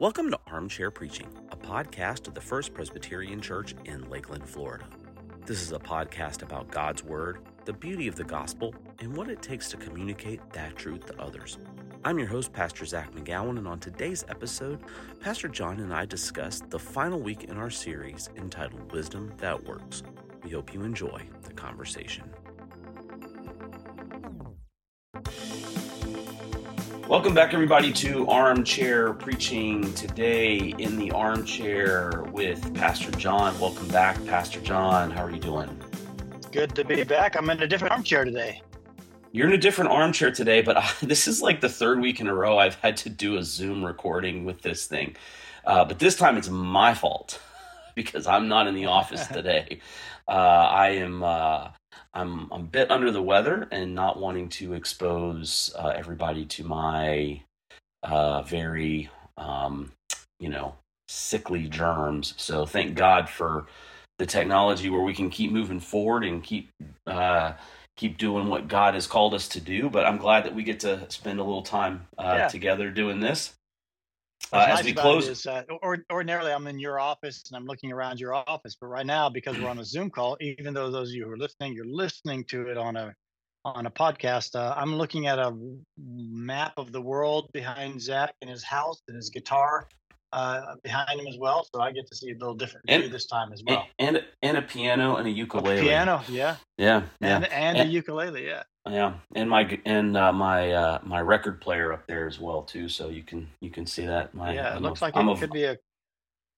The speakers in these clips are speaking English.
Welcome to Armchair Preaching, a podcast of the First Presbyterian Church in Lakeland, Florida. This is a podcast about God's Word, the beauty of the gospel, and what it takes to communicate that truth to others. I'm your host, Pastor Zac McGowan, and on today's episode, Pastor John and I discuss the final week in our series entitled Wisdom That Works. We hope you enjoy the conversation. Welcome back, everybody, to Armchair Preaching. Today in the armchair with Pastor John. Welcome back, Pastor John. How are you doing? Good to be back. I'm in a different armchair today. You're in a different armchair today, but this is like the third week in a row I've had to do a Zoom recording with this thing. Uh, but this time it's my fault because I'm not in the office today. Uh, I am. Uh, I'm, I'm a bit under the weather and not wanting to expose uh, everybody to my uh, very, um, you know, sickly germs. So thank God for the technology where we can keep moving forward and keep uh, keep doing what God has called us to do. But I'm glad that we get to spend a little time uh, yeah. together doing this. Uh, as we close, is, uh, or, ordinarily I'm in your office and I'm looking around your office, but right now because we're on a Zoom call, even though those of you who are listening, you're listening to it on a on a podcast. Uh, I'm looking at a map of the world behind Zac and his house and his guitar uh, behind him as well. So I get to see a little different and, this time as well. And, and and a piano and a ukulele. A piano, yeah. Yeah, yeah. And, and, and a ukulele, yeah. Yeah, and my and uh, my uh, my record player up there as well too. So you can you can see that. My, yeah, it I'm looks a, like it I'm could a, be a.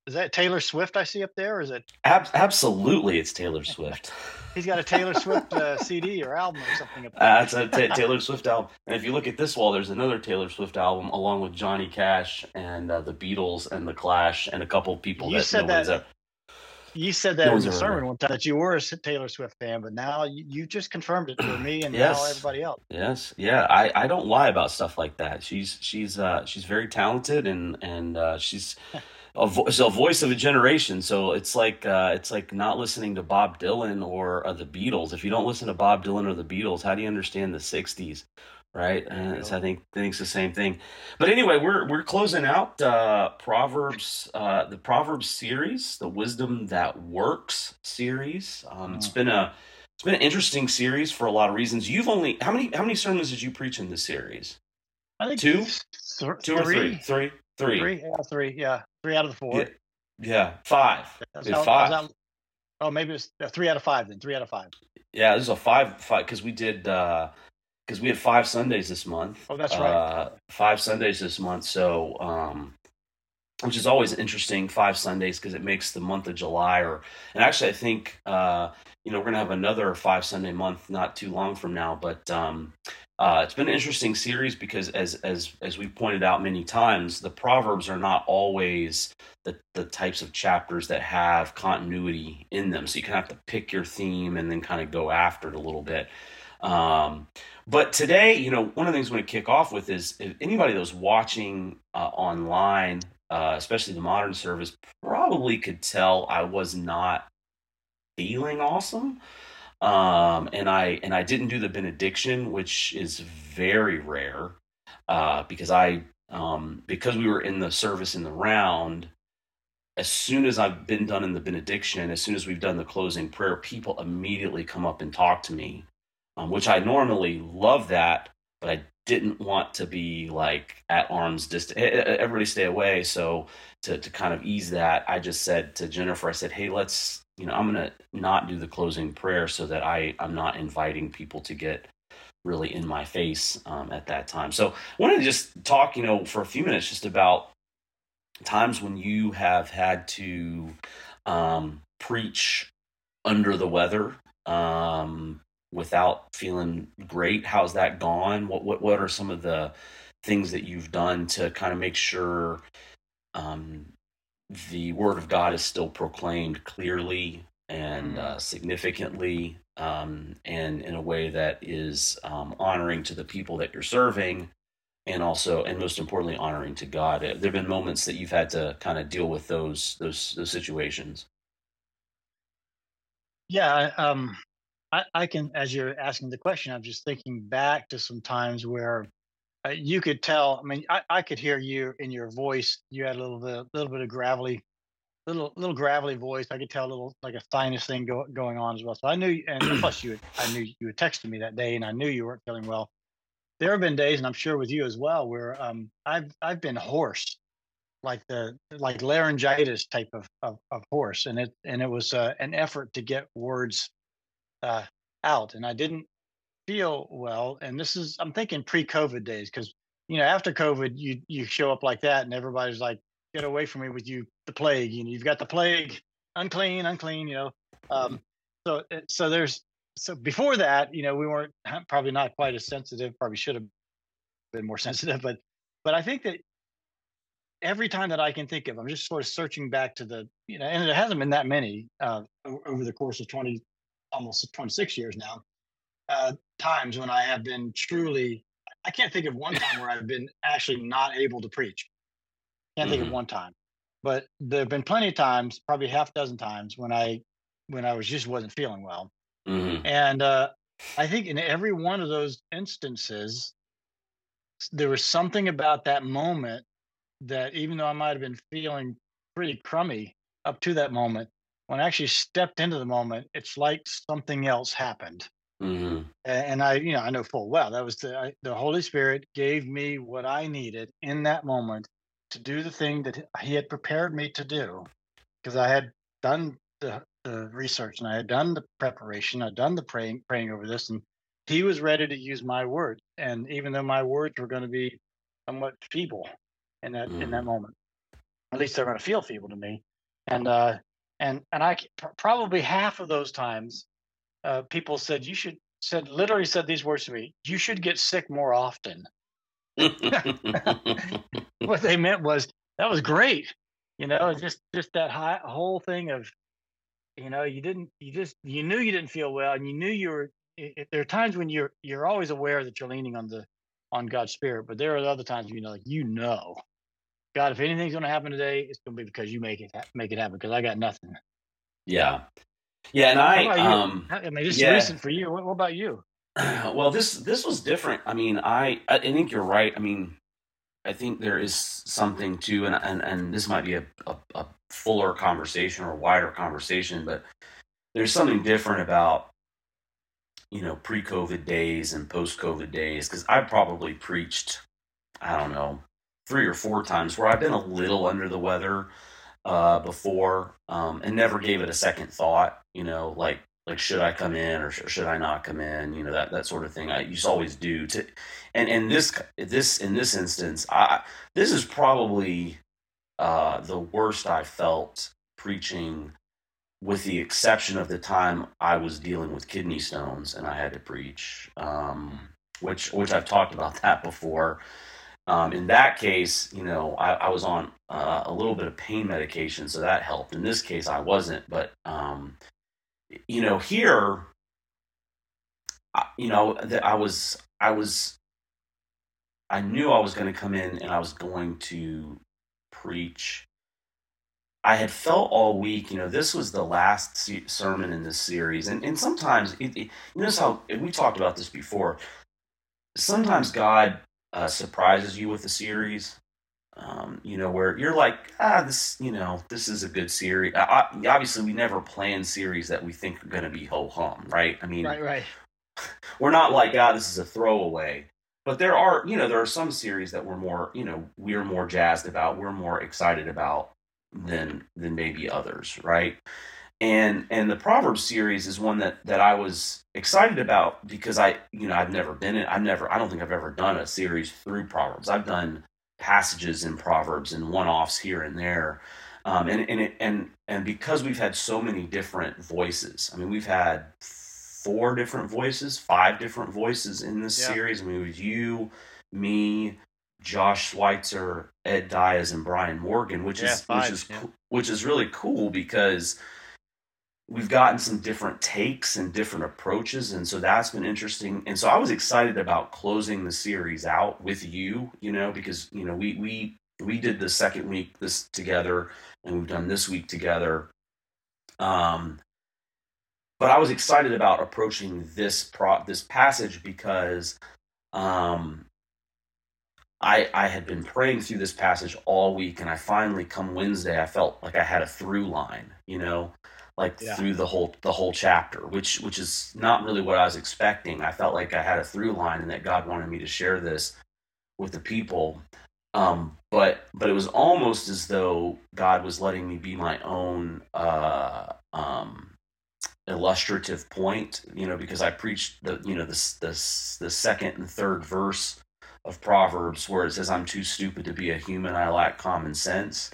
Is that Taylor Swift I see up there, or is it? Ab- absolutely, it's Taylor Swift. He's got a Taylor Swift uh, CD or album or something. Up there. That's a t- Taylor Swift album. And if you look at this wall, there's another Taylor Swift album along with Johnny Cash and uh, the Beatles and the Clash and a couple of people you that said no that, you said that in the sermon one time that you were a Taylor Swift fan, but now you, you just confirmed it for me and yes. now everybody else. Yes, yeah, I, I don't lie about stuff like that. She's she's uh, she's very talented and and uh, she's a, vo- a voice of a generation. So it's like uh, it's like not listening to Bob Dylan or uh, the Beatles. If you don't listen to Bob Dylan or the Beatles, how do you understand the '60s right? And I think I think it's the same thing. But anyway, we're we're closing out uh, Proverbs, uh, the Proverbs series, the Wisdom That Works series. Um, It's mm. been a it's been an interesting series for a lot of reasons. You've only how many how many sermons did you preach in this series? I think two, th- two or three, three, three, three, yeah, three, yeah, three out of the four. Yeah, yeah. five. How, five. That, oh, maybe it's three out of five then. Three out of five. Yeah, this is a five five because we did. uh because we have five Sundays this month. Oh, that's right. Uh, five Sundays this month. So, um, which is always interesting, five Sundays because it makes the month of July. Or and actually, I think uh, you know we're gonna have another five Sunday month not too long from now. But um, uh, it's been an interesting series because as as as we pointed out many times, the proverbs are not always the the types of chapters that have continuity in them. So you kind of have to pick your theme and then kind of go after it a little bit. Um, but today, you know, one of the things I'm going to kick off with is if anybody that was watching uh, online, uh, especially the modern service, probably could tell I was not feeling awesome. Um, and I and I didn't do the benediction, which is very rare, uh, because I um, because we were in the service in the round. As soon as I've been done in the benediction, as soon as we've done the closing prayer, people immediately come up and talk to me um, which I normally love that, but I didn't want to be like at arm's distance. Everybody stay away. So to to kind of ease that, I just said to Jennifer, I said, hey, let's you know, I'm gonna not do the closing prayer so that I I'm not inviting people to get really in my face um, at that time. So I wanted to just talk, you know, for a few minutes just about times when you have had to um, preach under the weather, um, without feeling great. How's that gone? What what what are some of the things that you've done to kind of make sure um, the word of God is still proclaimed clearly and uh, significantly, um, and in a way that is um, honoring to the people that you're serving, and also, and most importantly, honoring to God. There have been moments that you've had to kind of deal with those those those situations. Yeah, um, I, I can, as you're asking the question, I'm just thinking back to some times where uh, you could tell. I mean, I, I could hear you in your voice. You had a little bit, little bit of gravelly, little little gravelly voice. I could tell a little like a sinus thing go, going on as well. So I knew, and plus you, had, I knew you had texted me that day, and I knew you weren't feeling well. There have been days, and I'm sure with you as well, where um, I've I've been hoarse, like the like laryngitis type of of, of hoarse, and it and it was uh, an effort to get words uh, out, and I didn't feel well. And this is I'm thinking pre-COVID days because you know after COVID you you show up like that and everybody's like get away from me with you the plague. You know you've got the plague, unclean, unclean. You know, um, so uh, so there's so before that you know we weren't probably not quite as sensitive. Probably should have been more sensitive, but but I think that every time that I can think of, I'm just sort of searching back to the, you know, and it hasn't been that many uh, over the course of 20, almost 26 years now, uh, times when I have been truly, I can't think of one time where I've been actually not able to preach. Can't mm-hmm. think of mm-hmm. one time, but there have been plenty of times, probably half dozen times when I, when I was just wasn't feeling well. Mm-hmm. And uh, I think in every one of those instances, there was something about that moment that even though I might have been feeling pretty crummy up to that moment, when I actually stepped into the moment, it's like something else happened. Mm-hmm. And I, you know, I know full well that was the I, the Holy Spirit gave me what I needed in that moment to do the thing that He had prepared me to do, because I had done the, the research and I had done the preparation, I'd done the praying praying over this, and He was ready to use my words. And even though my words were going to be somewhat feeble, in that mm. in that mm. moment. At least they're going to feel feeble to me, and uh, and and I probably half of those times, uh, people said you should said literally said these words to me. You should get sick more often. what they meant was that was great, you know, just just that high, whole thing of, you know, you didn't you just you knew you didn't feel well, and you knew you were. It, there are times when you're you're always aware that you're leaning on the on God's spirit, but there are other times you know, like you know, God, if anything's going to happen today, it's going to be because you make it ha- make it happen. Because I got nothing. Yeah, yeah, and I, um, I mean, this yeah. is recent for you. What, what, about you? Well, this this was different. I mean, I I think you're right. I mean, I think there is something to, and and and this might be a, a, a fuller conversation or wider conversation, but there's something different about you know pre-COVID days and post-COVID days because I probably preached, I don't know, three or four times where I've been a little under the weather uh, before um, and never gave it a second thought. You know, like like should I come in or sh- should I not come in? You know that that sort of thing. I just always do. To and and this this in this instance, I this is probably uh, the worst I felt preaching, with the exception of the time I was dealing with kidney stones and I had to preach, um, which which I've talked about that before. Um, in that case, you know, I, I was on uh, a little bit of pain medication, so that helped. In this case, I wasn't, but um, you know, here, I, you know, that I was, I was, I knew I was going to come in and I was going to preach. I had felt all week, you know, this was the last se- sermon in this series, and and sometimes, it, it, you know, how we talked about this before. Sometimes God uh, surprises you with a series. Um, you know, where you're like, ah, this, you know, this is a good series. Uh, obviously, we never plan series that we think are going to be ho hum, right? I mean, right, right. We're not like, ah, this is a throwaway. But there are, you know, there are some series that we're more, you know, we're more jazzed about, we're more excited about than than maybe others, right? And and the proverbs series is one that that i was excited about because i you know i've never been in i've never i don't think i've ever done a series through proverbs i've done passages in proverbs and one-offs here and there um, and and it, and and because we've had so many different voices i mean we've had four different voices five different voices in this yeah. series i mean it was you me Josh Schweitzer, Ed Diaz, and Brian Morgan, which yeah, is five, which is yeah. which is really cool because we've gotten some different takes and different approaches and so that's been interesting. And so i was excited about closing the series out with you you know because you know we we we did the second week this together and we've done this week together. Um but i was excited about approaching this pro this passage because um I, I had been praying through this passage all week, and I finally come Wednesday, I felt like I had a through line, you know, like yeah. through the whole the whole chapter, which which is not really what I was expecting. I felt like I had a through line, and that God wanted me to share this with the people. Um, but but it was almost as though God was letting me be my own uh, um, illustrative point, you know, because I preached the you know the the the second and third verse of Proverbs where it says, I'm too stupid to be a human, I lack common sense.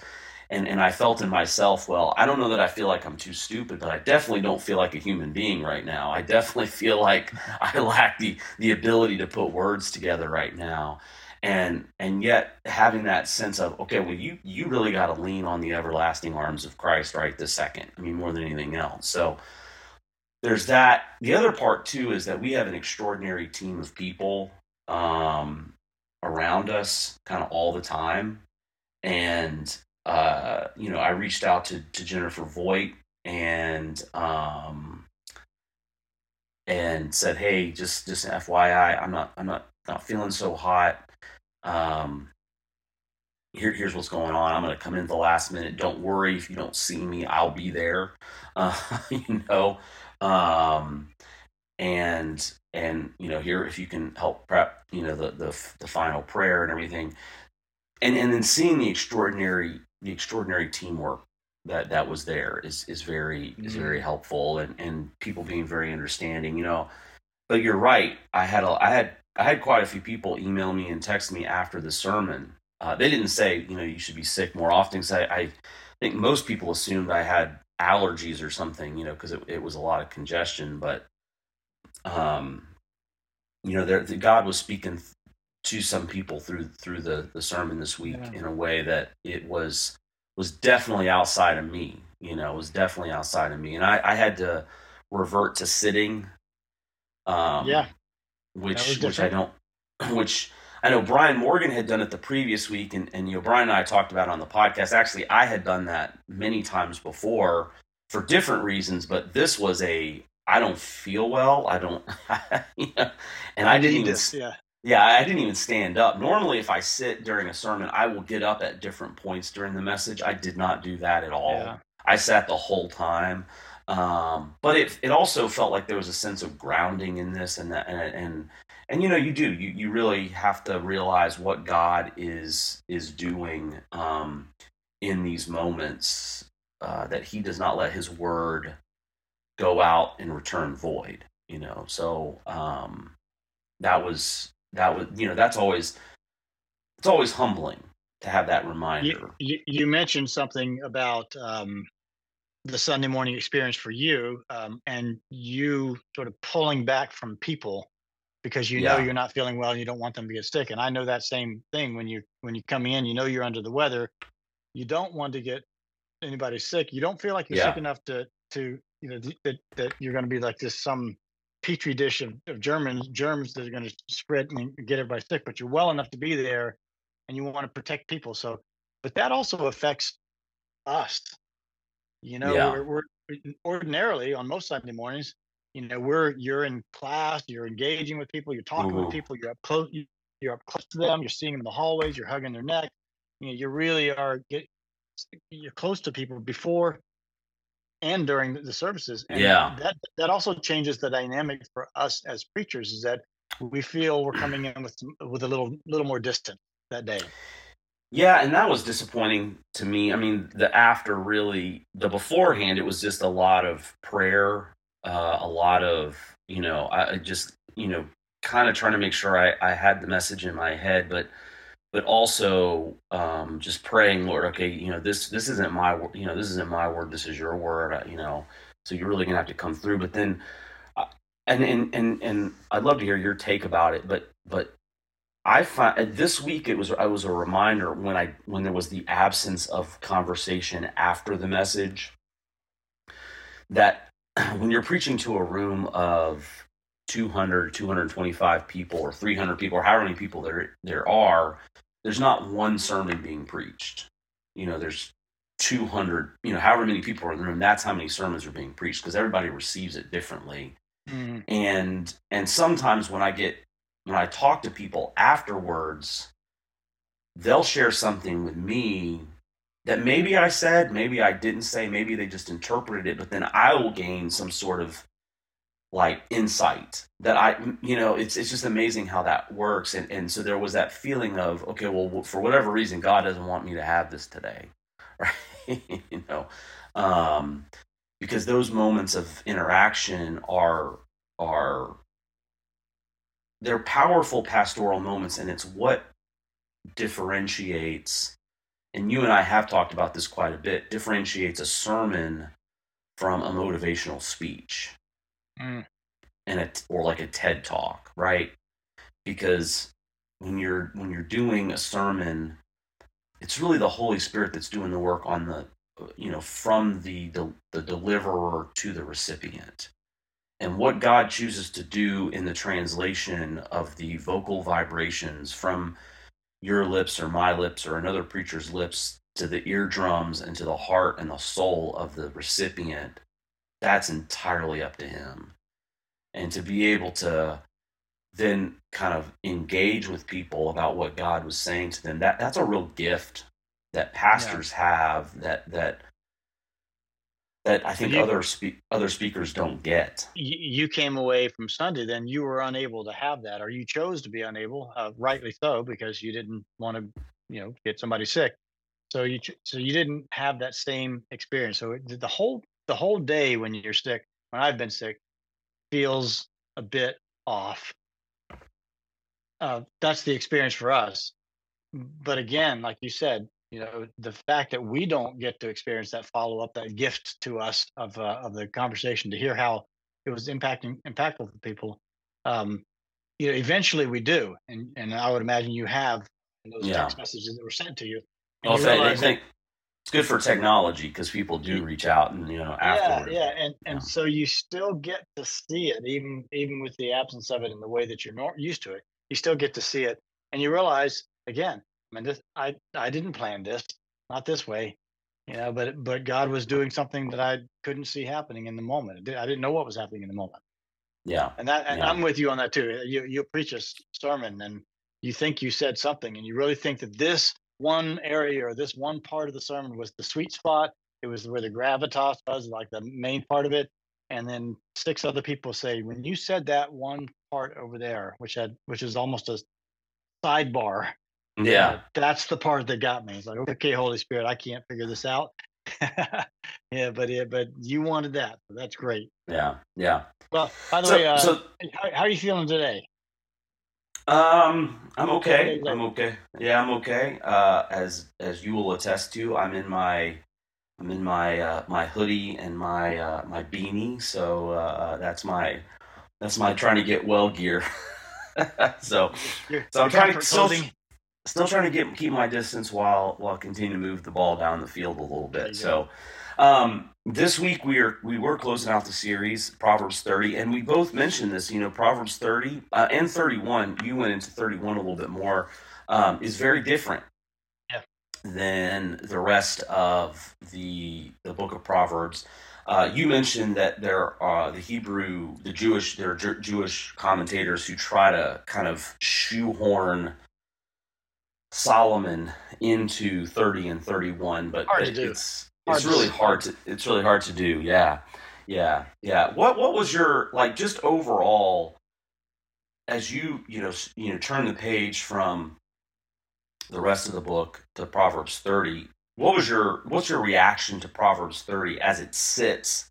And, and I felt in myself, well, I don't know that I feel like I'm too stupid, but I definitely don't feel like a human being right now. I definitely feel like I lack the, the ability to put words together right now. And and yet having that sense of, okay, well you you really gotta lean on the everlasting arms of Christ right this second. I mean, more than anything else. So there's that. The other part too is that we have an extraordinary team of people um, around us kind of all the time. And, uh, you know, I reached out to, to Jennifer Voigt and, um, and said, Hey, just, just FYI, I'm not, I'm not, not feeling so hot. Um, here, here's what's going on. I'm going to come in the last minute. Don't worry if you don't see me, I'll be there. Uh, you know, um, and and you know here if you can help prep you know the the, the final prayer and everything and and then seeing the extraordinary the extraordinary teamwork that that was there is is very mm-hmm. is very helpful and and people being very understanding you know but you're right i had a i had i had quite a few people email me and text me after the sermon uh, they didn't say you know you should be sick more often because I, I think most people assumed i had allergies or something you know because it, it was a lot of congestion but um, you know, there, the, God was speaking to some people through through the the sermon this week yeah. in a way that it was was definitely outside of me. You know, it was definitely outside of me, and I, I had to revert to sitting. Um, yeah, which which I don't, which I know Brian Morgan had done it the previous week, and and you know Brian and I talked about on the podcast. Actually, I had done that many times before for different reasons, but this was a I don't feel well. I don't, you know, and I, I didn't even, yeah. Yeah, I didn't even stand up. Normally, if I sit during a sermon, I will get up at different points during the message. I did not do that at all. Yeah. I sat the whole time. Um, but it it also felt like there was a sense of grounding in this, and that, and and and you know, you do you you really have to realize what God is is doing um, in these moments. Uh, that He does not let His word go out and return void you know so um that was that was you know that's always it's always humbling to have that reminder you, you, mentioned something about um the sunday morning experience for you um, and you sort of pulling back from people because you yeah. know you're not feeling well and you don't want them to get sick and i know that same thing when you when you come in you know you're under the weather you don't want to get anybody sick you don't feel like you're yeah. sick enough to to you know that that you're going to be like this some petri dish of, of Germans germs that are going to spread and get everybody sick, but you're well enough to be there, and you want to protect people. So, but that also affects us. You know, yeah. we're, we're mm, ordinarily on most Sunday mornings. You know, we're you're in class, you're engaging with people, you're talking Ooh. with mm-hmm. people, you're up close, you're up close to them, you're seeing them in the hallways, you're hugging their neck. You know, you really are get you're close to people before and during the services. And yeah. That that also changes the dynamic for us as preachers is that we feel we're coming in with with a little little more distant that day. Yeah, and that was disappointing to me. I mean, the after really, the beforehand, it was just a lot of prayer, uh, a lot of you know, I just you know, kind of trying to make sure I, I had the message in my head, but but also um, just praying, Lord, okay, you know, this this isn't my you know this isn't my word, this is your word, you know, so you're really gonna have to come through. But then, uh, and and and and I'd love to hear your take about it, but but I find this week it was I was a reminder when I when there was the absence of conversation after the message that when you're preaching to a room of 200 225 people or 300 people or however many people there there are there's not one sermon being preached you know there's 200 you know however many people are in the room that's how many sermons are being preached because everybody receives it differently mm. and and sometimes when i get when i talk to people afterwards they'll share something with me that maybe I said, maybe I didn't say, maybe they just interpreted it, but then I will gain some sort of like insight that I, you know, it's it's just amazing how that works. And and so there was that feeling of, okay, well, for whatever reason, God doesn't want me to have this today, right? you know, um, because those moments of interaction are are they're powerful pastoral moments, and it's what differentiates. And you and I have talked about this quite a bit. Differentiates a sermon from a motivational speech mm. and a, or like a TED talk, right? Because when you're when you're doing a sermon, it's really the Holy Spirit that's doing the work on the you know from the the, the deliverer to the recipient. And what God chooses to do in the translation of the vocal vibrations from your lips or my lips or another preacher's lips to the eardrums and to the heart and the soul of the recipient that's entirely up to him. And to be able to then kind of engage with people about what God was saying to them, that that's a real gift that pastors yeah. have that that that I think you, other spe- other speakers don't get. You came away from Sunday, then you were unable to have that, or you chose to be unable, uh, rightly so, because you didn't want to, you know, get somebody sick. So you so you didn't have that same experience. So it, the whole the whole day when you're sick, when I've been sick, feels a bit off. Uh, that's the experience for us. But again, like you said, you know, the fact that we don't get to experience that follow up, that gift to us of uh, of the conversation to hear how it was impacting impactful for people. Um, you know, eventually we do, and and I would imagine you have those yeah. text messages that were sent to you. I think it's good for technology because people do reach out and you know afterward. Yeah, yeah, and and yeah. so you still get to see it even even with the absence of it in the way that you're not used to it. You still get to see it, and you realize again. I mean, this I I didn't plan this, not this way, you know. But but God was doing something that I couldn't see happening in the moment. I didn't know what was happening in the moment. Yeah, and that and yeah. I'm with you on that too. You you preach a sermon and you think you said something, and you really think that this one area or this one part of the sermon was the sweet spot. It was where the gravitas was, like the main part of it. And then six other people say, when you said that one part over there, which had which is almost a sidebar. Yeah. Uh, that's the part that got me. It's like, okay, Holy Spirit, I can't figure this out. yeah, but yeah, but you wanted that. So that's great. Yeah. Yeah. Well, by the so, way, uh, so, how, how are you feeling today? Um, I'm okay. I'm okay. Yeah, I'm okay. Uh, as as you will attest to, I'm in my I'm in my uh, my hoodie and my uh, my beanie. So uh, that's my that's my trying to get well gear. so so I'm trying to still, still trying to get keep my distance while while continuing to move the ball down the field a little bit. So um, this week we are we were closing out the series Proverbs 30, and we both mentioned this. You know, Proverbs 30 uh, and 31. You went into 31 a little bit more. Um, is very different yeah. than the rest of the the book of Proverbs. Uh, you mentioned that there are the Hebrew, the Jewish, there are Jewish commentators who try to kind of shoehorn Solomon into 30 and 31, but Hard do. it's it's really hard to it's really hard to do. Yeah, yeah, yeah. What what was your like just overall as you you know you know turn the page from the rest of the book to Proverbs thirty? What was your what's your reaction to Proverbs thirty as it sits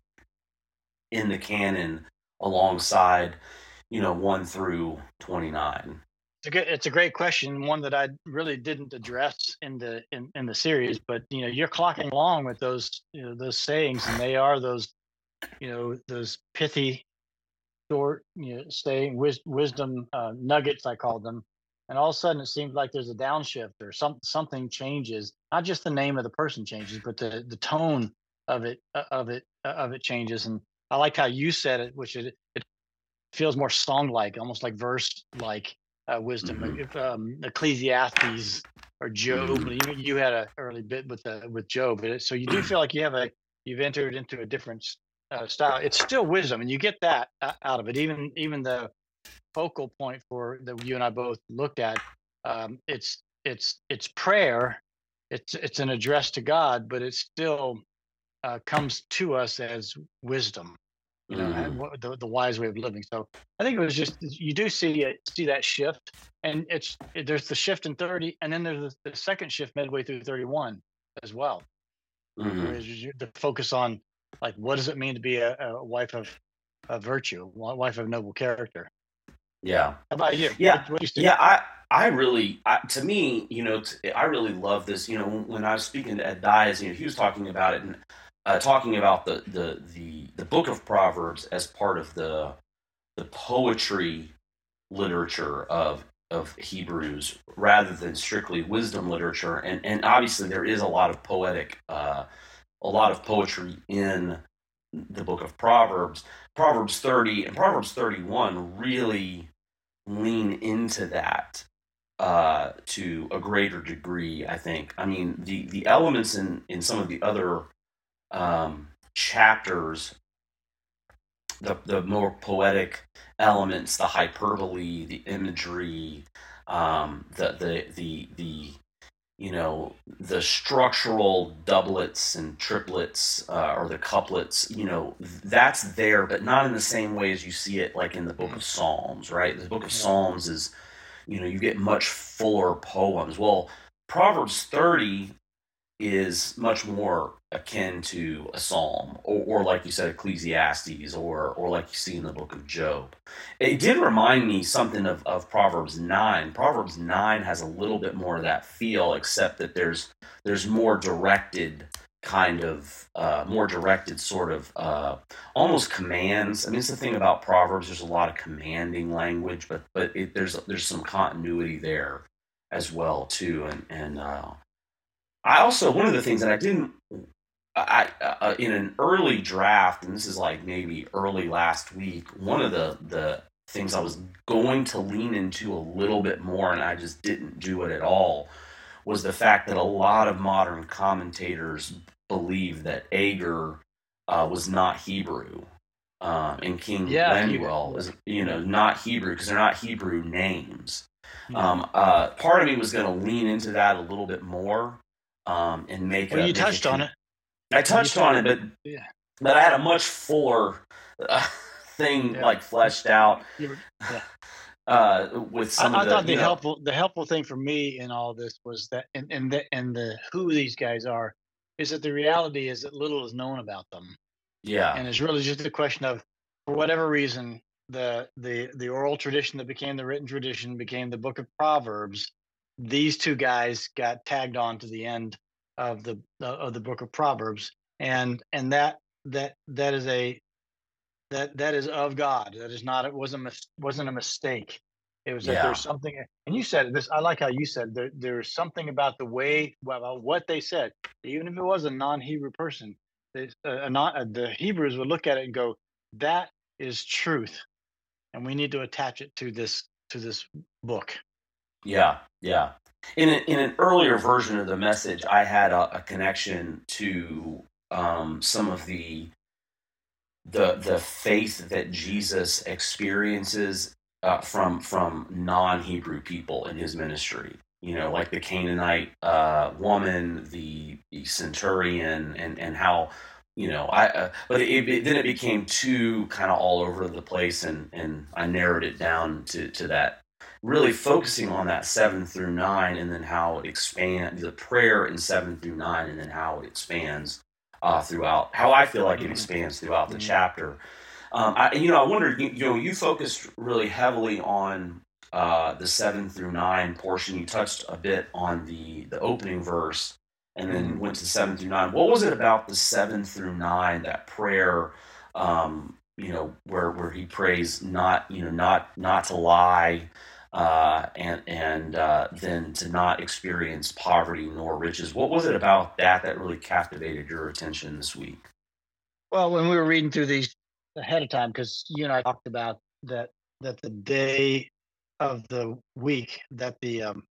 in the canon alongside you know one through twenty nine? It's a good, it's a great question, one that I really didn't address in the in, in the series. But you know, you're clocking along with those you know those sayings, and they are those you know those pithy, short you know saying wis- wisdom uh, nuggets I call them. And all of a sudden, it seems like there's a downshift or some something changes. Not just the name of the person changes, but the the tone of it uh, of it uh, of it changes. And I like how you said it, which it it feels more song like, almost like verse like uh, wisdom. Mm-hmm. If um, Ecclesiastes or Job, mm-hmm. you, you had a early bit with uh, with Job, so you do feel like you have a you've entered into a different uh, style. It's still wisdom, and you get that out of it. Even even the focal point for that you and I both looked at, um, it's it's it's prayer. It's it's an address to God, but it still uh, comes to us as wisdom. You know, mm. the, the wise way of living. So I think it was just you do see it, see that shift, and it's it, there's the shift in thirty, and then there's the, the second shift midway through thirty one as well. Mm-hmm. The focus on like what does it mean to be a, a wife of a virtue, wife of noble character. Yeah. How about you? Yeah. What, what you yeah. I, I really, I, to me, you know, t- I really love this. You know, when I was speaking to Ed Diaz, you know, he was talking about it and uh, talking about the, the, the, the book of Proverbs as part of the, the poetry literature of, of Hebrews rather than strictly wisdom literature. And, and obviously there is a lot of poetic, uh, a lot of poetry in the book of Proverbs. Proverbs 30 and Proverbs 31 really lean into that uh, to a greater degree, I think. I mean, the, the elements in, in some of the other um, chapters, the, the more poetic elements, the hyperbole, the imagery, um, the, the, the, the you know the structural doublets and triplets uh, or the couplets you know that's there but not in the same way as you see it like in the book of psalms right? The book of psalms is you know you get much fuller poems. Well proverbs 30 is much more akin to a psalm or, or, like you said ecclesiastes or or like you see in the book of job. It did remind me something of, of proverbs 9 proverbs 9 has a little bit more of that feel except that there's there's more directed kind of uh, more directed sort of uh, almost commands. I mean it's the thing about proverbs there's a lot of commanding language but but it, there's there's some continuity there as well too and and uh, I also one of the things that I didn't I uh, in an early draft, and this is like maybe early last week. One of the the things I was going to lean into a little bit more, and I just didn't do it at all, was the fact that a lot of modern commentators believe that Agur uh, was not Hebrew, um, and King yeah, Lemuel is you know not Hebrew because they're not Hebrew names. Um, uh, part of me was going to lean into that a little bit more, um, and make. Well, you touched on it. I touched on it, but yeah. but I had a much fuller uh, thing yeah. like fleshed out. Yeah. Uh, with some I, I the, thought the know, helpful the helpful thing for me in all this was that and and the and the who these guys are is that the reality is that little is known about them. Yeah, and it's really just a question of for whatever reason the the the oral tradition that became the written tradition became the book of Proverbs these two guys got tagged on to the end of the of the book of proverbs and and that that that is a that that is of god. That is not it wasn't wasn't a mistake. It was yeah. that there's something and you said this i like how you said there, there's something about the way about what they said. Even if it was a non-hebrew person they, uh, not, uh, the hebrews would look at it and go that is truth and we need to attach it to this to this book yeah, yeah. In, a, in an earlier version of the message, I had a, a connection to um, some of the the the faith that Jesus experiences uh, from from non Hebrew people in his ministry. You know, like the Canaanite uh, woman, the, the centurion, and and how you know I. Uh, but it, it, then it became too kind of all over the place, and and I narrowed it down to to that really focusing on that seven through nine and then how it expands the prayer in seven through nine and then how it expands uh, throughout how I feel like it mm-hmm. expands throughout the mm-hmm. chapter. Um, I, you know, I wondered, you, you, know, you focused really heavily on uh, the seven through nine portion. You touched a bit on the the opening verse, and then mm-hmm. went to seven through nine. What was it about the seven through nine that prayer? Um, you know, where where he prays not, you know, not not to lie, uh, and and uh, then to not experience poverty nor riches. What was it about that that really captivated your attention this week? Well, when we were reading through these ahead of time, because you and I talked about that that the day of the week that the um,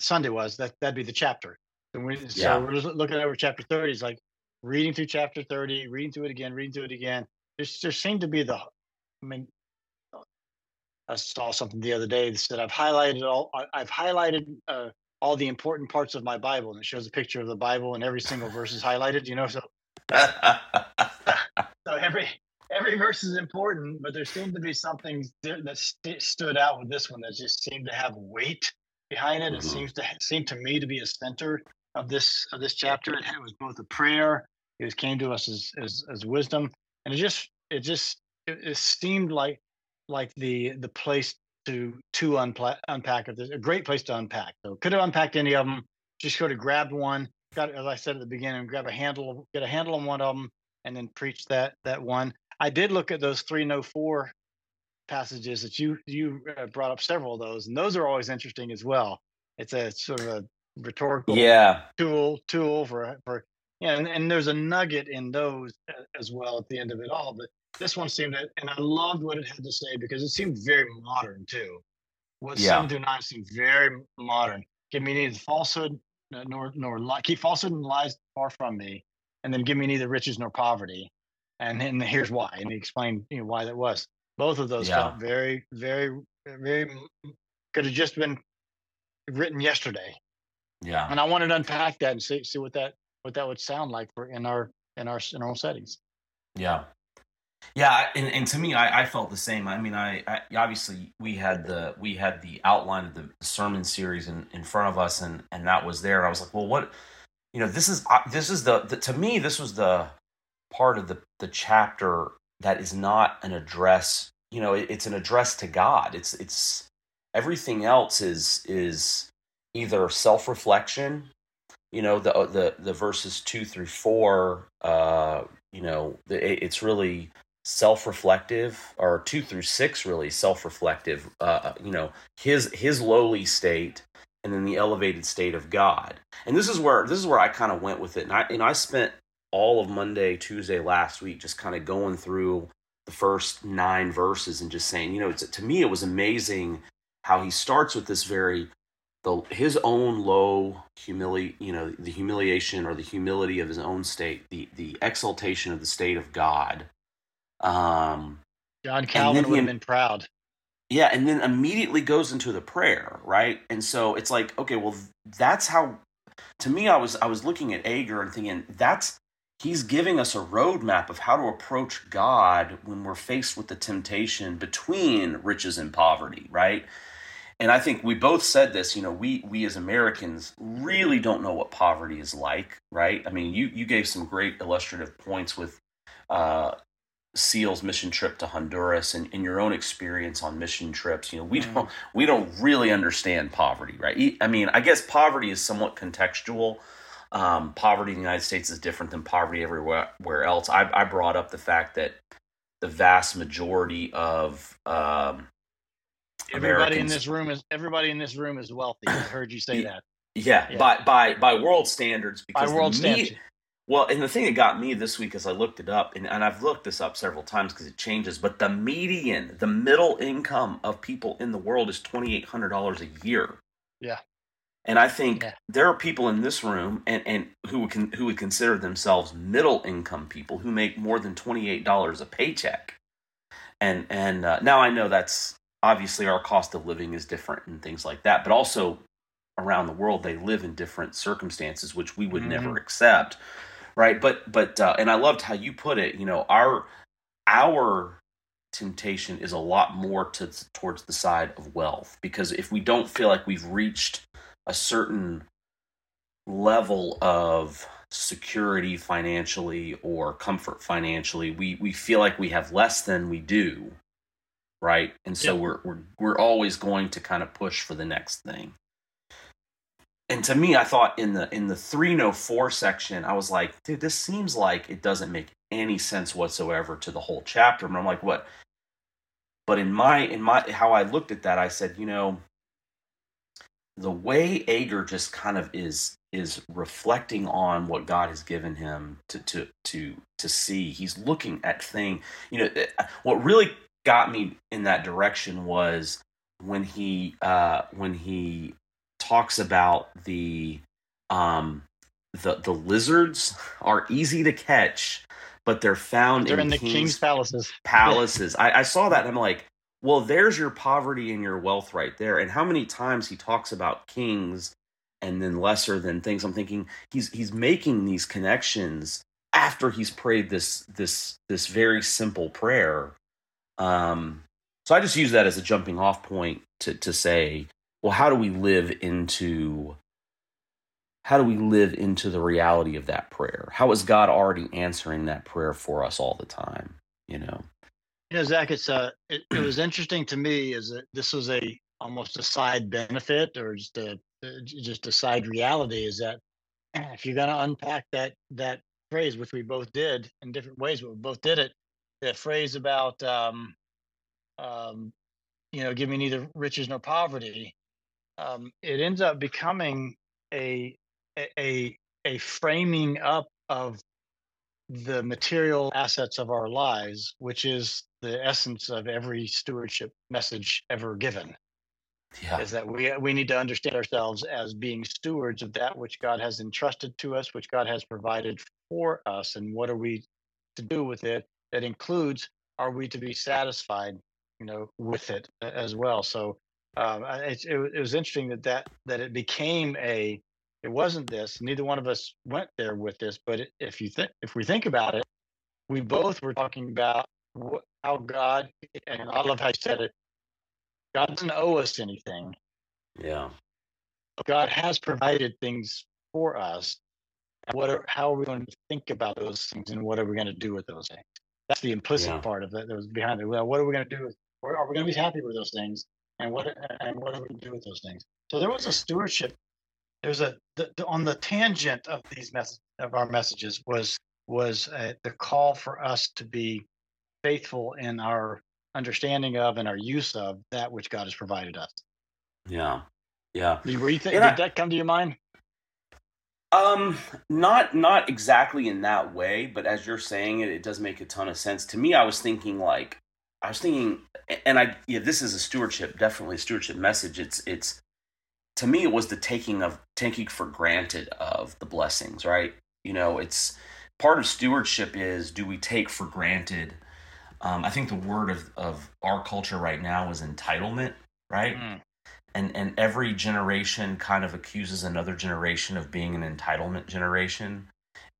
Sunday was that that'd be the chapter. And we, so yeah. we're just looking over chapter thirty. It's like reading through chapter thirty, reading through it again, reading through it again. There's, there seemed to be the, I mean, I saw something the other day that said I've highlighted all. I've highlighted uh, all the important parts of my Bible, and it shows a picture of the Bible, and every single verse is highlighted. You know, so so every every verse is important, but there seemed to be something that st- stood out with this one that just seemed to have weight behind it. Mm-hmm. It seems to seem to me to be a center of this of this chapter. It was both a prayer. It came to us as as, as wisdom, and it just it just it, it seemed like like the the place to to unpla- unpack it. A great place to unpack. So could have unpacked any of them. Just could have grabbed one. Got as I said at the beginning, grab a handle, get a handle on one of them, and then preach that that one. I did look at those three no four passages that you you uh, brought up several of those, and those are always interesting as well. It's a sort of a rhetorical yeah tool tool for for yeah, and, and there's a nugget in those uh, as well at the end of it all. But this one seemed, to, and I loved what it had to say because it seemed very modern too. What yeah. seven through nine seemed very modern. Give me neither falsehood nor nor lie. Keep falsehood and lies far from me, and then give me neither riches nor poverty. And then here's why, and he explained you know, why that was. Both of those yeah. felt very, very, very could have just been written yesterday. Yeah. And I wanted to unpack that and see see what that what that would sound like for in our in our in our own settings. Yeah. Yeah, and, and to me, I, I felt the same. I mean, I, I, obviously we had the we had the outline of the sermon series in, in front of us, and and that was there. I was like, well, what, you know, this is uh, this is the, the to me this was the part of the the chapter that is not an address. You know, it, it's an address to God. It's it's everything else is is either self reflection. You know, the the the verses two through four. Uh, you know, the, it's really self-reflective or 2 through 6 really self-reflective uh, you know his his lowly state and then the elevated state of God. And this is where this is where I kind of went with it. And I and I spent all of Monday Tuesday last week just kind of going through the first 9 verses and just saying you know to me it was amazing how he starts with this very the his own low humility you know the humiliation or the humility of his own state the the exaltation of the state of God um, John Calvin would have been proud. Yeah, and then immediately goes into the prayer, right? And so it's like, okay, well, that's how. To me, I was I was looking at Agur and thinking that's he's giving us a roadmap of how to approach God when we're faced with the temptation between riches and poverty, right? And I think we both said this, you know, we we as Americans really don't know what poverty is like, right? I mean, you you gave some great illustrative points with uh, SEAL's mission trip to Honduras and in your own experience on mission trips, you know, we mm-hmm. don't we don't really understand poverty, right? I mean, I guess poverty is somewhat contextual. Um, poverty in the United States is different than poverty everywhere else. I, I brought up the fact that the vast majority of um, everybody in this room is everybody in this room is wealthy. I heard you say that. Yeah, yeah. by by by world standards. Because by world standards. Well, and the thing that got me this week as I looked it up, and, and I've looked this up several times because it changes, but the median, the middle income of people in the world is $2,800 a year. Yeah. And I think yeah. there are people in this room and, and who would con, who would consider themselves middle income people who make more than twenty eight dollars a paycheck, and and uh, now I know that's obviously our cost of living is different and things like that, but also around the world they live in different circumstances which we would mm-hmm. never accept right? But but uh, and i loved how you put it you know our our temptation is a lot more to towards the side of wealth because if we don't feel like we've reached a certain level of security financially or comfort financially we we feel like we have less than we do right? And so yep. we're we're we're always going to kind of push for the next thing and to me, I thought in the in the three no four section, I was like, dude, this seems like it doesn't make any sense whatsoever to the whole chapter. And I'm like, what? But in my in my how I looked at that, I said, you know, the way Agur just kind of is is reflecting on what God has given him to to to to see. He's looking at thing. You know, eh, what really got me in that direction was when he uh when he talks about the um the the lizards are easy to catch, but they're found they're in, in the king's, king's palaces. Palaces. I, I saw that and I'm like, well, there's your poverty and your wealth right there. And how many times he talks about kings and then lesser than things. I'm thinking he's he's making these connections after he's prayed this this this very simple prayer. Um, so I just use that as a jumping off point to to say, well, how do we live into how do we live into the reality of that prayer? How is God already answering that prayer for us all the time? You know. You know, Zac, it's uh, it, it was interesting to me is that this was a almost a side benefit or just a just a side reality is that if you're going to unpack that that phrase, which we both did in different ways, but we both did it, that phrase about um, um, you know, give me neither riches nor poverty. Um, it ends up becoming a a a framing up of the material assets of our lives, which is the essence of every stewardship message ever given. Yeah. Is that we we need to understand ourselves as being stewards of that which God has entrusted to us, which God has provided for us, and what are we to do with it? That includes are we to be satisfied, you know, with it as well. So um, it, it, it was interesting that that that it became a it wasn't this. Neither one of us went there with this. But if you think, if we think about it, we both were talking about how God, and I love how you said it. God doesn't owe us anything. Yeah. God has provided things for us. What are, how are we going to think about those things, and what are we going to do with those things? That's the implicit yeah. part of it that was behind it. Well, what are we going to do? With, are we going to be happy with those things? And what and what are we do with those things? So there was a stewardship there's a the, the, on the tangent of these messages of our messages was was uh, the call for us to be faithful in our understanding of and our use of that which God has provided us. Yeah, yeah. Did, you think, did I, that come to your mind? Um, not not exactly in that way, but as you're saying it, it does make a ton of sense to me. I was thinking like I was thinking, and I yeah, this is a stewardship, definitely a stewardship message. It's it's to me it was the taking of taking for granted of the blessings right you know it's part of stewardship is do we take for granted um, i think the word of, of our culture right now is entitlement right mm. and and every generation kind of accuses another generation of being an entitlement generation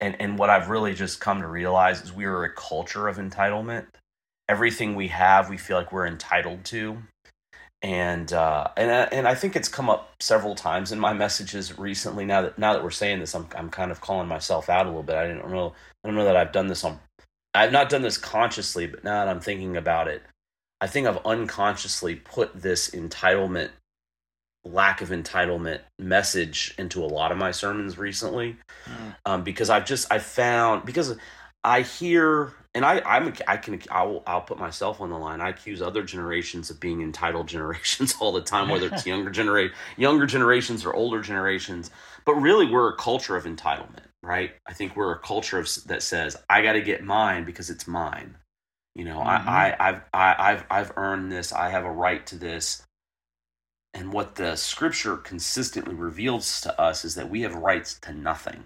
and and what i've really just come to realize is we are a culture of entitlement everything we have we feel like we're entitled to and uh, and uh, and I think it's come up several times in my messages recently. Now that now that we're saying this, I'm I'm kind of calling myself out a little bit. I didn't know I don't know that I've done this on I've not done this consciously, but now that I'm thinking about it, I think I've unconsciously put this entitlement, lack of entitlement message into a lot of my sermons recently, mm. um, because I've just I found because I hear and I I'm I can I'll I'll put myself on the line. I accuse other generations of being entitled generations all the time, whether it's younger generate younger generations or older generations. But really, we're a culture of entitlement, right? I think we're a culture of, that says I got to get mine because it's mine. You know, mm-hmm. I, I I've I, I've I've earned this. I have a right to this. And what the scripture consistently reveals to us is that we have rights to nothing.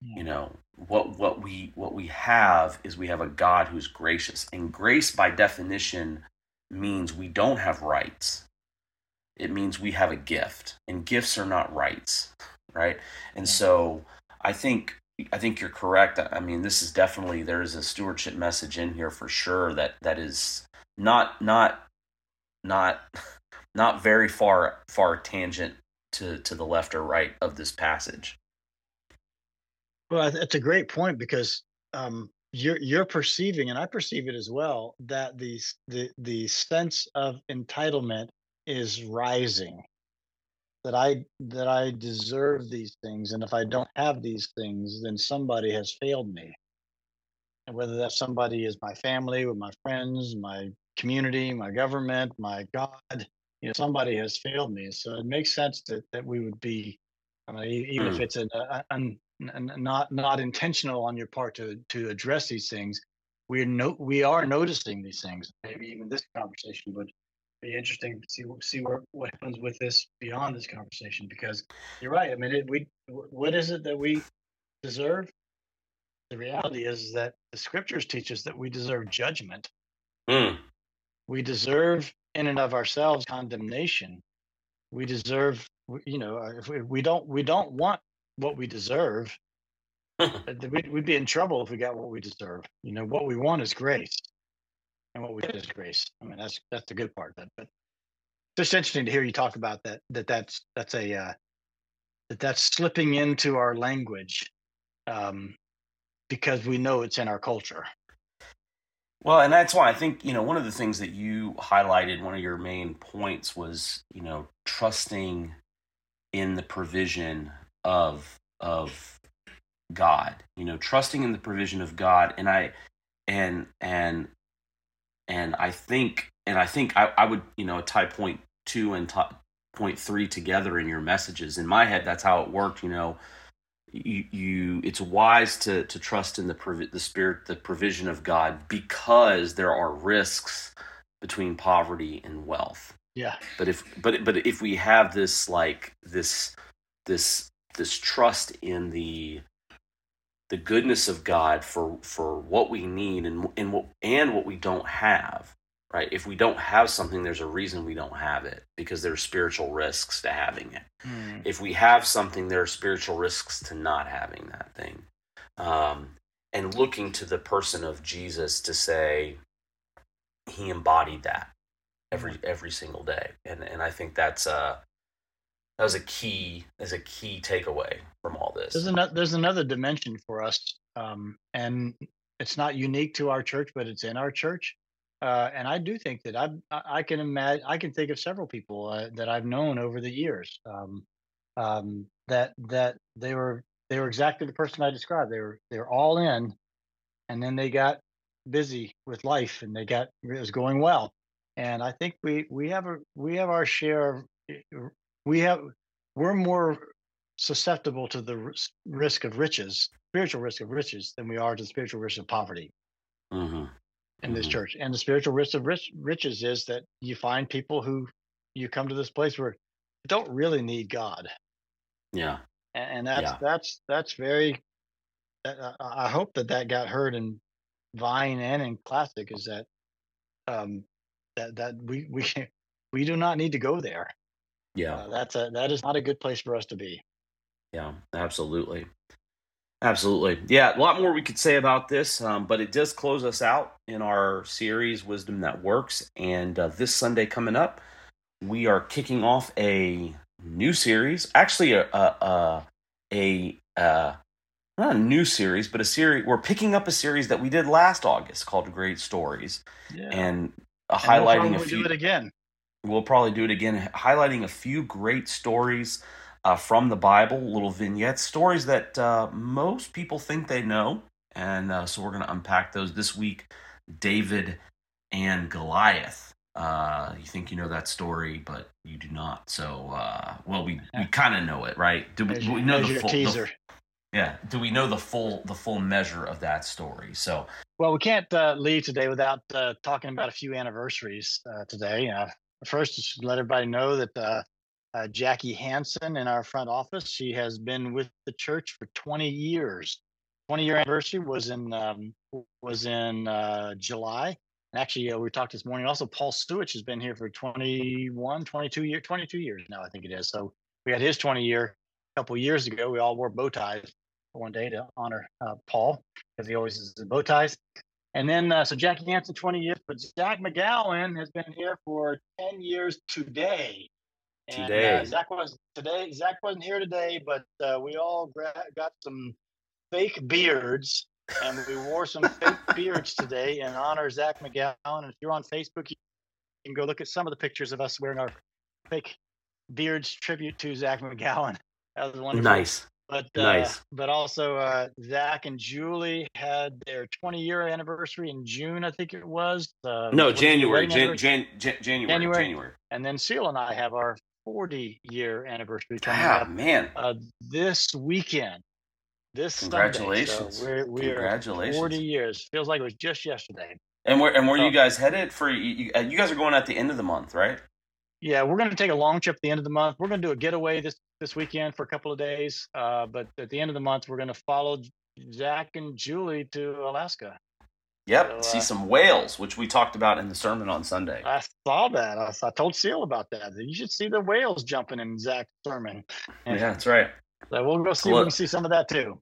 You know, what what we what we have is we have a God who's gracious. And grace by definition means we don't have rights. It means we have a gift. And gifts are not rights, right? And so I think I think you're correct. I mean, this is definitely there is a stewardship message in here for sure that that is not not not not very far far tangent to to the left or right of this passage. Well, it's a great point because um, you're you're perceiving, and I perceive it as well, that the the the sense of entitlement is rising. That I that I deserve these things, and if I don't have these things, then somebody has failed me. And whether that somebody is my family, or my friends, my community, my government, my God, you know, somebody has failed me. So it makes sense that that we would be, I mean, even mm. if it's an, an not not intentional on your part to to address these things we're no we are noticing these things. Maybe even this conversation would be interesting to see see where, what happens with this beyond this conversation because you're right i mean it, we what is it that we deserve? The reality is that the scriptures teach us that we deserve judgment. Mm. we deserve in and of ourselves condemnation. We deserve you know, if we, we don't we don't want what we deserve, we'd, we'd be in trouble if we got what we deserve. You know, what we want is grace, and what we get is grace. I mean, that's that's the good part it. But it's just interesting to hear you talk about that. That that's that's a uh, that that's slipping into our language um, because we know it's in our culture. Well, and that's why I think, you know, one of the things that you highlighted, one of your main points was, you know, trusting in the provision of of God, you know, trusting in the provision of God. And I and and and I think and I think I, I would, you know, tie point two and t- point three together in your messages. In my head, that's how it worked, you know you, you it's wise to to trust in the the spirit the provision of God because there are risks between poverty and wealth. Yeah. But if but but if we have this like this this this trust in the the goodness of God for for what we need and and what and what we don't have, right? If we don't have something, there's a reason we don't have it because there's spiritual risks to having it. Mm. If we have something, there are spiritual risks to not having that thing. Um, and looking to the person of Jesus to say he embodied that every hmm. every single day, and and I think that's uh that was a key is a key takeaway from all this. There's another there's another dimension for us, um, and it's not unique to our church, but it's in our church. Uh, and I do think that I I can imagine I can think of several people uh, that I've known over the years um, um, that that they were they were exactly the person I described. They were they were all in, and then they got busy with life and they got it was going well. And I think we we have a we have our share of we have we're more susceptible to the risk of riches, spiritual risk of riches, than we are to the spiritual risk of poverty. Mm-hmm in this mm-hmm. church. And the spiritual risk of rich, riches is that you find people who you come to this place where don't really need God. Yeah. And, and that's yeah. that's that's very. Uh, I hope that that got heard in Vine and in Classic is that um that that we we we do not need to go there. Yeah. Uh, that's a that is not a good place for us to be. Yeah, absolutely. Absolutely. Yeah, a lot more we could say about this, um, but it does close us out in our series, Wisdom That Works. And uh, this Sunday coming up, we are kicking off a new series. Actually, a, a, a, a not a new series, but a series. We're picking up a series that we did last August called Great Stories. Yeah. And uh, highlighting we'll a few. do it again. We'll probably do it again, highlighting a few great stories uh, from the Bible, little vignettes, stories that uh, most people think they know. And uh, so we're going to unpack those this week. David and Goliath. Uh, you think you know that story, but you do not. So, uh, well, we, we kind of know it, right? Do we, do we know the full teaser? The, yeah. Do we know the full the full measure of that story? So, well, we can't uh, leave today without talking about a few anniversaries today. First, let everybody know that uh, Jackie Hanson in our front office. She has been with the church for 20 years. 20 year anniversary was in um, was in uh, July. And actually, uh, we talked this morning. Also, Paul Stewart has been here for 21, 22 years, 22 years now, I think it is. So we had his 20 year a couple years ago. We all wore bow ties one day to honor uh, Paul because he always is in bow ties. And then, uh, so Jackie Hanson, 20 years, but Zac McGowan has been here for 10 years today. And, today. Uh, Zac was today. Zac wasn't here today, but uh, we all gra- got some fake beards, and we wore some fake beards today in honor of Zac McGowan. And if you're on Facebook, you can go look at some of the pictures of us wearing our fake beards tribute to Zac McGowan. That was wonderful. Nice. But uh, nice. But also, uh, Zac and Julie had their 20 year anniversary in June, I think it was. Uh, no, January, Jan- Jan- Jan- January, January. January. And then Seal and I have our 40 year anniversary coming ah, up man. Uh, this weekend. This Congratulations. So we're, we're Congratulations. 40 years. Feels like it was just yesterday. And where and where so, you guys headed for you, uh, you guys are going at the end of the month, right? Yeah, we're going to take a long trip at the end of the month. We're going to do a getaway this this weekend for a couple of days. Uh, but at the end of the month, we're going to follow Zac and Julie to Alaska. Yep, so, see uh, some whales, which we talked about in the sermon on Sunday. I saw that. I, I told Seal about that. You should see the whales jumping in Zac's sermon. And yeah, that's right. So we'll go see. We can see some of that too.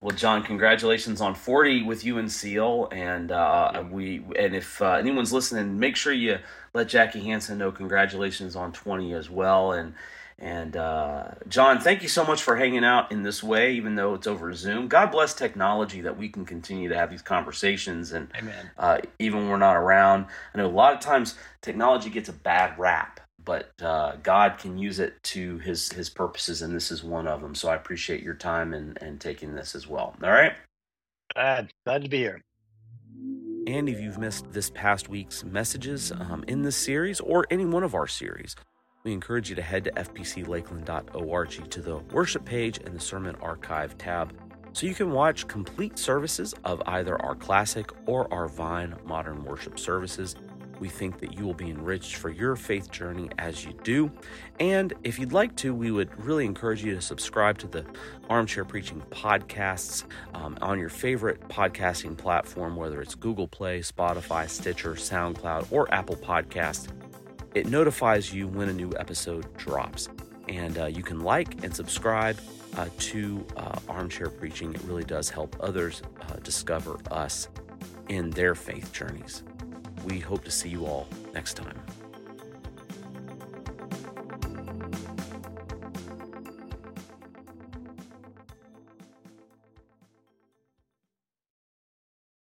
Well, John, congratulations on 40 with you and Seal, and uh, we and if uh, anyone's listening, make sure you let Jackie Hanson know congratulations on 20 as well, and and uh, John, thank you so much for hanging out in this way, even though it's over Zoom. God bless technology that we can continue to have these conversations, and uh, even when we're not around. I know a lot of times technology gets a bad rap, but uh, God can use it to His His purposes, and this is one of them. So I appreciate your time and and taking this as well. All right, glad glad to be here. And if you've missed this past week's messages um, in this series or any one of our series we encourage you to head to fpclakeland.org to the worship page and the sermon archive tab so you can watch complete services of either our classic or our Vine modern worship services. We think that you will be enriched for your faith journey as you do. And if you'd like to, we would really encourage you to subscribe to the Armchair Preaching podcasts um, on your favorite podcasting platform, whether it's Google Play, Spotify, Stitcher, SoundCloud, or Apple Podcasts. It notifies you when a new episode drops. And uh, you can like and subscribe uh, to uh, Armchair Preaching. It really does help others uh, discover us in their faith journeys. We hope to see you all next time.